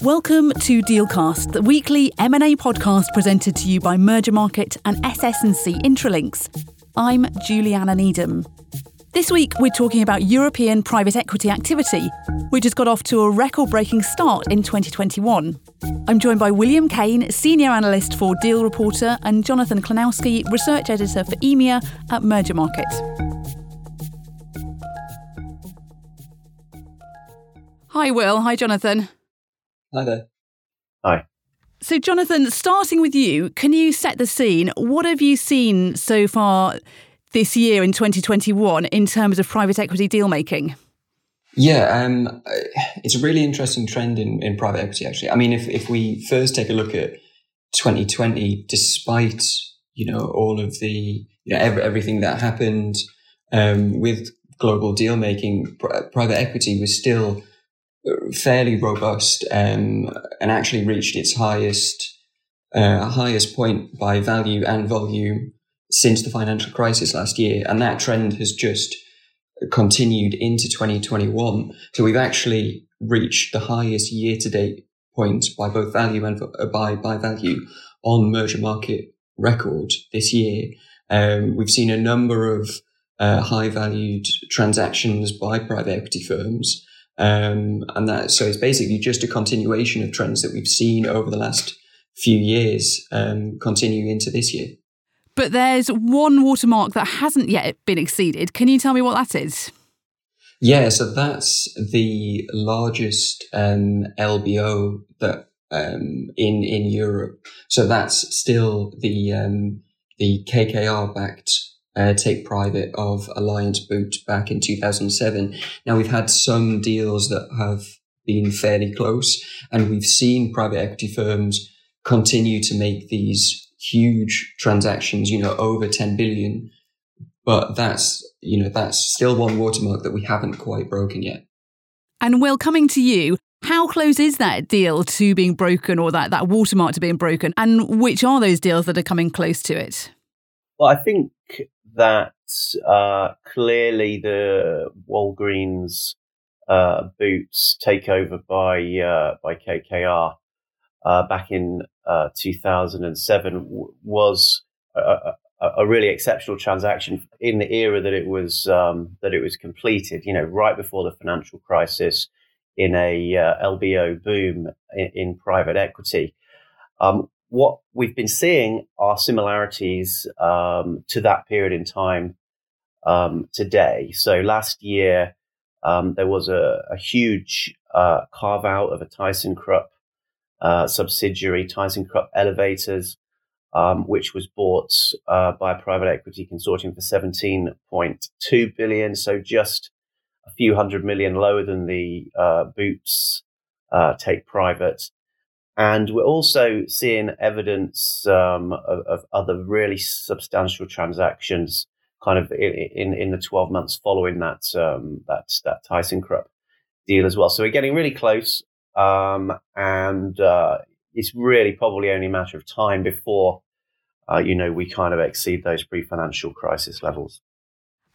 Welcome to Dealcast, the weekly M&A podcast presented to you by Mergermarket and SS&C Intralinks. I'm Juliana Needham. This week we're talking about European private equity activity, which has got off to a record-breaking start in 2021. I'm joined by William Kane, senior analyst for Deal Reporter, and Jonathan Klanowski, research editor for EMEA at Mergermarket. Hi Will, hi Jonathan. Hi there. Hi. So, Jonathan, starting with you, can you set the scene? What have you seen so far this year in 2021 in terms of private equity deal making? Yeah, um, it's a really interesting trend in, in private equity, actually. I mean, if, if we first take a look at 2020, despite, you know, all of the, you know, every, everything that happened um, with global deal making, private equity was still fairly robust um, and actually reached its highest uh, highest point by value and volume since the financial crisis last year, and that trend has just continued into 2021. So we've actually reached the highest year to date point by both value and uh, by by value on Mergermarket record this year. Um, we've seen a number of uh, high valued transactions by private equity firms. Um, and that, so it's basically just a continuation of trends that we've seen over the last few years, um, continue into this year. But there's one watermark that hasn't yet been exceeded. Can you tell me what that is? Yeah, so that's the largest um, LBO that um, in in Europe. So that's still the um, the KKR backed uh, take private of Alliance Boots back in 2007. Now we've had some deals that have been fairly close and we've seen private equity firms continue to make these huge transactions, you know, over 10 billion. But that's, you know, that's still one watermark that we haven't quite broken yet. And Will, coming to you, how close is that deal to being broken or that, that watermark to being broken? And which are those deals that are coming close to it? Well, I think that uh, clearly the Walgreens uh, Boots takeover by uh, by KKR uh, back in uh, 2007 w- was a, a, a, really exceptional transaction in the era that it was um, that it was completed. You know, right before the financial crisis, in a uh, LBO boom in, in private equity. Um, what we've been seeing are similarities um, to that period in time um, today. So last year, um, there was a, a huge uh, carve out of a ThyssenKrupp uh, subsidiary, Thyssen ThyssenKrupp Elevators, um, which was bought uh, by a private equity consortium for 17.2 billion. So just a few hundred million lower than the uh, Boots uh, take private. And we're also seeing evidence um, of, of, other really substantial transactions kind of in, in, the 12 months following that, um, that, that ThyssenKrupp deal as well. So we're getting really close. Um, and uh, it's really probably only a matter of time before, uh, you know, we kind of exceed those pre financial crisis levels.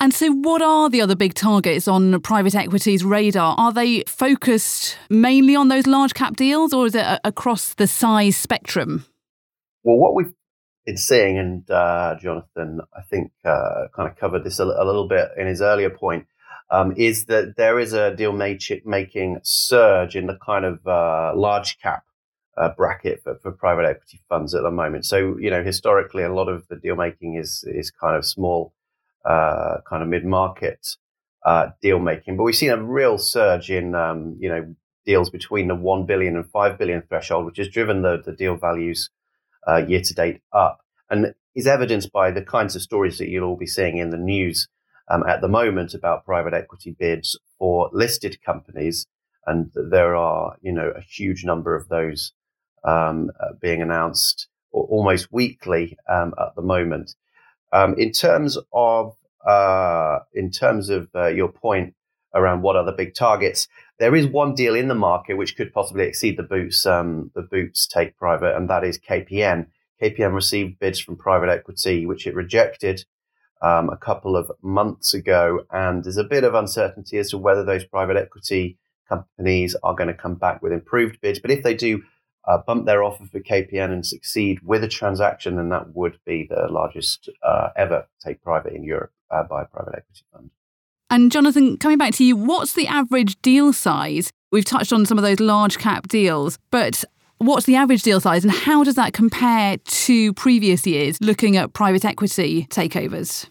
And so, what are the other big targets on private equity's radar? Are they focused mainly on those large cap deals or is it across the size spectrum? Well, what we've been seeing, and uh, Jonathan, I think, uh, kind of covered this a, a, little bit in his earlier point, um, is that there is a deal making surge in the kind of uh, large cap uh, bracket for, for, private equity funds at the moment. So, you know, historically, a lot of the deal making is is kind of small uh, kind of mid market uh, deal making. But we've seen a real surge in um, you know deals between the one billion and five billion threshold, which has driven the, the deal values uh, year to date up, and is evidenced by the kinds of stories that you'll all be seeing in the news um, at the moment about private equity bids for listed companies, and there are you know a huge number of those um, uh, being announced almost weekly um, at the moment. Um, in terms of uh, in terms of uh, your point around what are the big targets, there is one deal in the market which could possibly exceed the Boots um, the Boots take private, and that is KPN. KPN received bids from private equity, which it rejected um, a couple of months ago, and there's a bit of uncertainty as to whether those private equity companies are going to come back with improved bids. But if they do uh, bump their offer for KPN and succeed with a transaction, then that would be the largest uh, ever take private in Europe uh, by a private equity fund. And Jonathan, coming back to you, what's the average deal size? We've touched on some of those large cap deals, but what's the average deal size and how does that compare to previous years looking at private equity takeovers?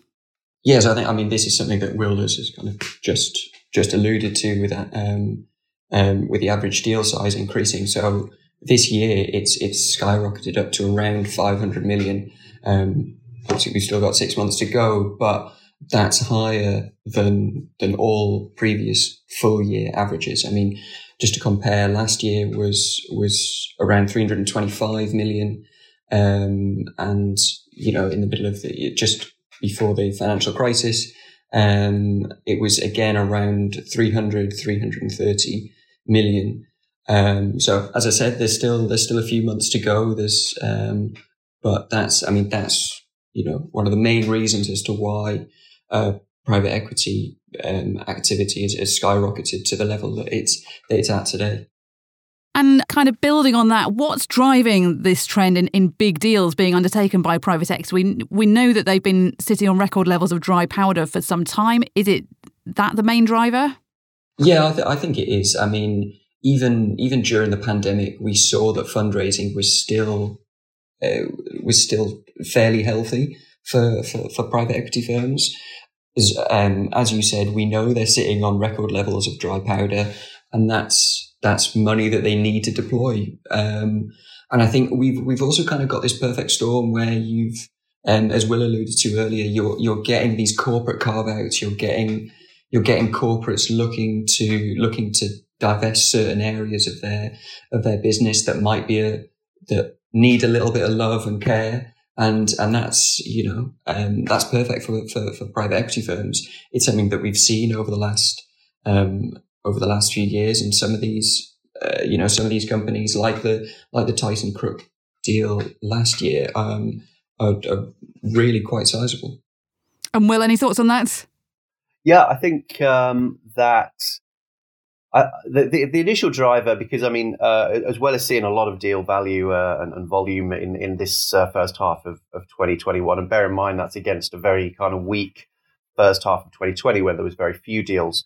Yes, I think I mean this is something that Wilders has kind of just just alluded to with that um, um, with the average deal size increasing. So this year it's it's skyrocketed up to around 500 million. Um, obviously, we've still got six months to go, but that's higher than than all previous full year averages. I mean, just to compare, last year was was around 325 million, um, and you know, in the middle of the just before the financial crisis, um, it was again around 300, 330 million. Um, so as I said, there's still there's still a few months to go. There's, um, but that's I mean that's you know one of the main reasons as to why uh, private equity um, activity has, has skyrocketed to the level that it's that it's at today. And kind of building on that, what's driving this trend in, in big deals being undertaken by private equity? We, we know that they've been sitting on record levels of dry powder for some time. Is it that the main driver? Yeah, I, th- I think it is. I mean, even even during the pandemic, we saw that fundraising was still uh, was still fairly healthy for, for, for private equity firms. As, um, as you said, we know they're sitting on record levels of dry powder, and that's that's money that they need to deploy. Um, and I think we've we've also kind of got this perfect storm where you've, um, as Will alluded to earlier, you're you're getting these corporate carve outs. You're getting you're getting corporates looking to looking to divest certain areas of their of their business that might be a that need a little bit of love and care. And and that's you know um, that's perfect for, for, for private equity firms. It's something that we've seen over the last um, over the last few years. In some of these uh, you know some of these companies like the like the ThyssenKrupp deal last year um, are, are really quite sizable. And will any thoughts on that? Yeah i think um, the, the, the initial driver, because I mean, uh, as well as seeing a lot of deal value uh, and, and, volume in in this uh, first half of, of 2021, and bear in mind that's against a very kind of weak first half of 2020 where there was very few deals.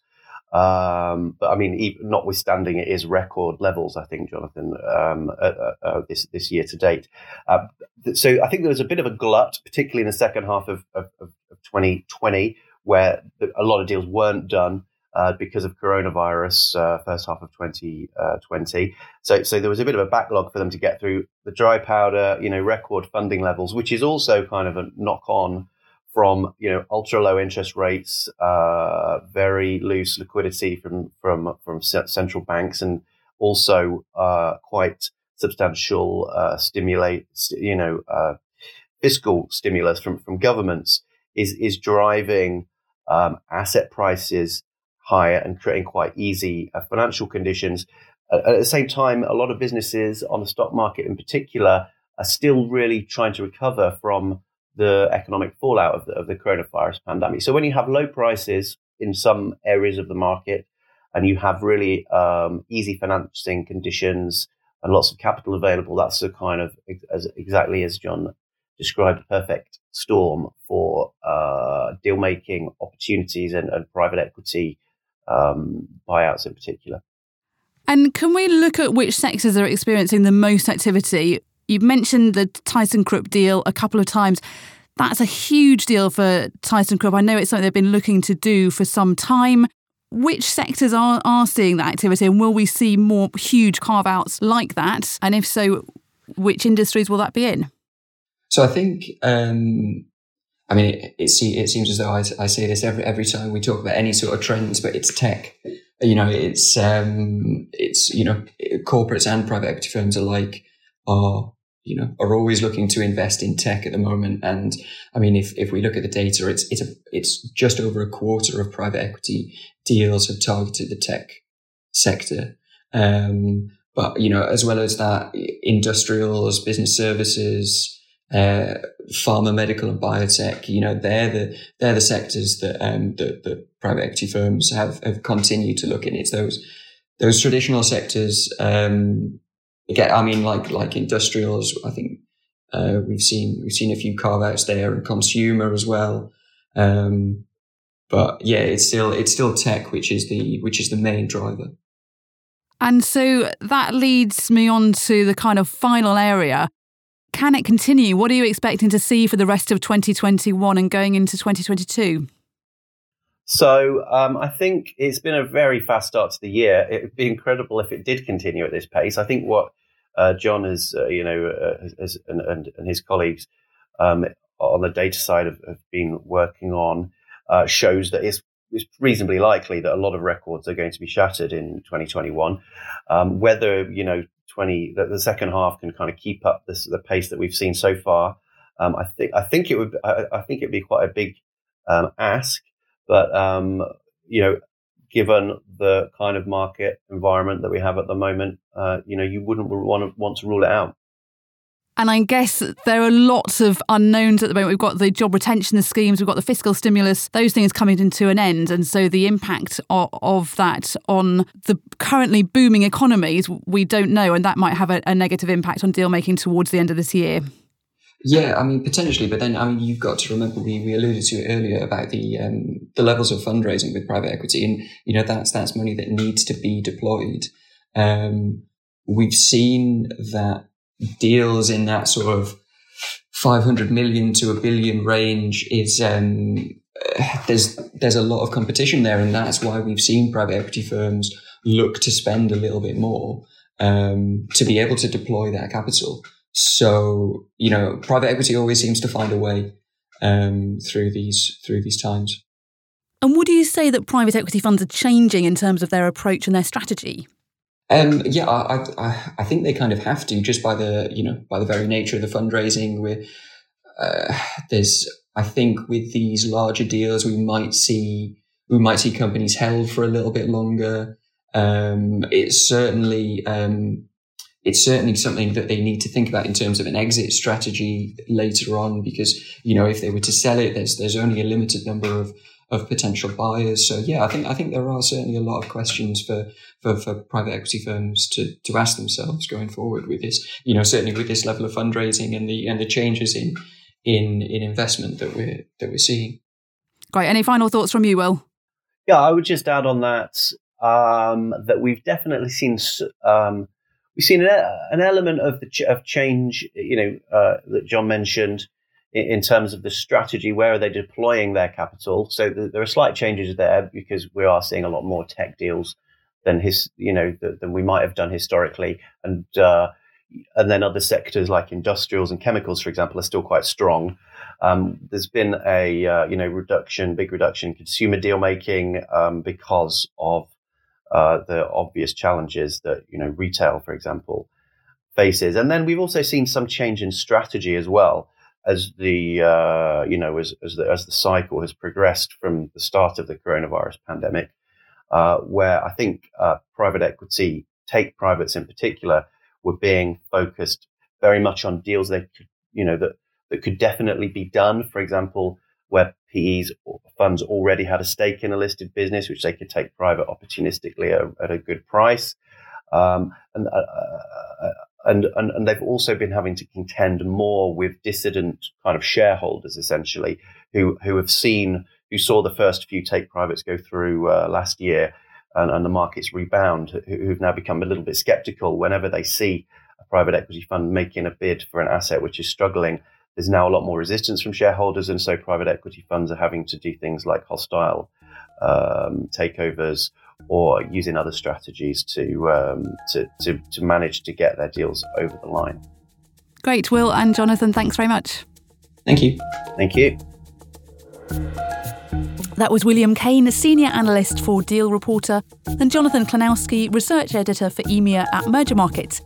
Um, but I mean, even, notwithstanding, it is record levels. I think, Jonathan, um, uh, this this year to date. Uh, so I think there was a bit of a glut, particularly in the second half of, of, of 2020, where a lot of deals weren't done uh, because of coronavirus uh, first half of 2020. Uh, so, so there was a bit of a backlog for them to get through the dry powder, you know, record funding levels, which is also kind of a knock on from you know ultra low interest rates, uh, very loose liquidity from from from central banks, and also uh, quite substantial uh, stimulate, you know, fiscal stimulus from from governments is is driving um, asset prices higher and creating quite easy uh, financial conditions. Uh, at the same time, a lot of businesses on the stock market in particular are still really trying to recover from the economic fallout of the, of the coronavirus pandemic. So when you have low prices in some areas of the market and you have really um, easy financing conditions and lots of capital available, that's the kind of as, exactly as John described, perfect storm for uh, deal making opportunities and, and private equity um, buyouts in particular. And can we look at which sectors are experiencing the most activity? You've mentioned the ThyssenKrupp deal a couple of times. That's a huge deal for ThyssenKrupp. I know it's something they've been looking to do for some time. Which sectors are, are seeing that activity, and will we see more huge carve outs like that? And if so, which industries will that be in? So I think um, I mean, it, it, it seems as though I, I, say this every every time we talk about any sort of trends, but it's tech. You know, it's um, it's you know, corporates and private equity firms alike are you know are always looking to invest in tech at the moment. And I mean, if if we look at the data, it's it's a, it's just over a quarter of private equity deals have targeted the tech sector. Um, but you know, as well as that, industrials, business services uh, pharma, medical, and biotech. You know, they're the they're the sectors that um, that, that private equity firms have have continued to look in. It's those those traditional sectors. Um, again, I mean, like like industrials. I think uh, we've seen we've seen a few carve outs there, and consumer as well. Um, but yeah, it's still it's still tech, which is the which is the main driver. And so that leads me on to the kind of final area. Can it continue? What are you expecting to see for the rest of 2021 and going into 2022? So um, I think it's been a very fast start to the year. It would be incredible if it did continue at this pace. I think what uh, John has, uh, you know, uh, and, and, and, his colleagues um, on the data side have, have been working on uh, shows that it's, it's, reasonably likely that a lot of records are going to be shattered in 2021. Um, whether you know 20 that the second half can kind of keep up this, the pace that we've seen so far, um, I think I think it would I, I think it'd be quite a big um, ask, but um, you know given the kind of market environment that we have at the moment, uh, you know, you wouldn't want to want to rule it out. And I guess there are lots of unknowns at the moment. We've got the job retention schemes, we've got the fiscal stimulus, those things coming into an end. And so the impact of, of that on the currently booming economies, we don't know. And that might have a, a negative impact on deal making towards the end of this year. Yeah, I mean potentially, but then I mean you've got to remember we, we alluded to it earlier about the um, the levels of fundraising with private equity, and you know that's that's money that needs to be deployed. Um, we've seen that deals in that sort of 500 million to a billion range is um, there's there's a lot of competition there, and that's why we've seen private equity firms look to spend a little bit more um, to be able to deploy that capital. So you know, private equity always seems to find a way um, through these through these times. And would you say that private equity funds are changing in terms of their approach and their strategy? Um, yeah, I, I, I think they kind of have to just by the you know by the very nature of the fundraising. Where uh, there's, I think, with these larger deals, we might see we might see companies held for a little bit longer. Um, it's certainly um, it's certainly something that they need to think about in terms of an exit strategy later on, because you know if they were to sell it, there's there's only a limited number of of potential buyers. So yeah, I think I think there are certainly a lot of questions for for, for private equity firms to to ask themselves going forward with this. You know, certainly with this level of fundraising and the and the changes in in in investment that we're that we're seeing. Great. Any final thoughts from you, Will? Yeah, I would just add on that um, that we've definitely seen um, we've seen an, an element of the ch- of change. You know, uh, that John mentioned in terms of the strategy, where are they deploying their capital? So there are slight changes there because we are seeing a lot more tech deals than his, you know, than we might have done historically, and uh, and then other sectors like industrials and chemicals, for example, are still quite strong. Um, there's been a uh, you know reduction, big reduction in consumer deal making um, because of uh, the obvious challenges that you know retail, for example, faces, and then we've also seen some change in strategy as well as the uh, you know as as the, as the cycle has progressed from the start of the coronavirus pandemic, uh, where I think uh, private equity, take privates in particular, were being focused very much on deals that could, you know that that could definitely be done. For example, where PEs funds already had a stake in a listed business, which they could take private opportunistically at, at a good price. Um, and uh, uh and, and, and they've also been having to contend more with dissident kind of shareholders, essentially, who, who have seen, who saw the first few take privates go through uh, last year and, and the markets rebound, who, have now become a little bit skeptical whenever they see a private equity fund making a bid for an asset which is struggling. There's now a lot more resistance from shareholders, and so private equity funds are having to do things like hostile um, takeovers or using other strategies to, um, to, to, to manage to get their deals over the line. Great, Will and Jonathan, thanks very much. Thank you. Thank you. That was William Kane, a Senior Analyst for Deal Reporter, and Jonathan Klanowski, Research Editor for EMEA at Mergermarket.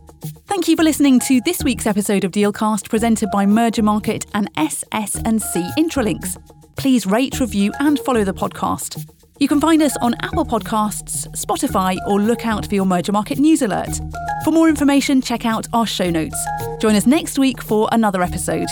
Thank you for listening to this week's episode of Dealcast presented by Mergermarket and SS&C Intralinks. Please rate, review and follow the podcast. You can find us on Apple Podcasts, Spotify, or look out for your Mergermarket news alert. For more information, check out our show notes. Join us next week for another episode.